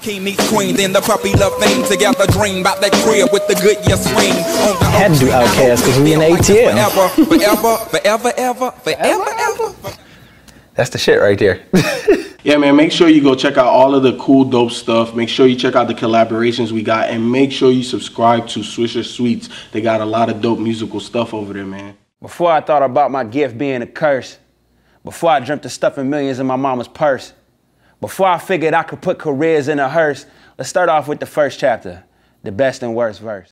King meets queen, then the puppy love thing together. Dream about that crib with the good year swing. On the Had to do Outkast 'cause we in ATL. Forever, forever, forever, ever, forever, ever. That's the shit right there. Yeah, man, make sure you go check out all of the cool, dope stuff. Make sure you check out the collaborations we got, and make sure you subscribe to Swisher Sweets. They got a lot of dope musical stuff over there, man. Before I thought about my gift being a curse, before I dreamt of stuffing millions in my mama's purse, before I figured I could put careers in a hearse, let's start off with the first chapter, the best and worst verse.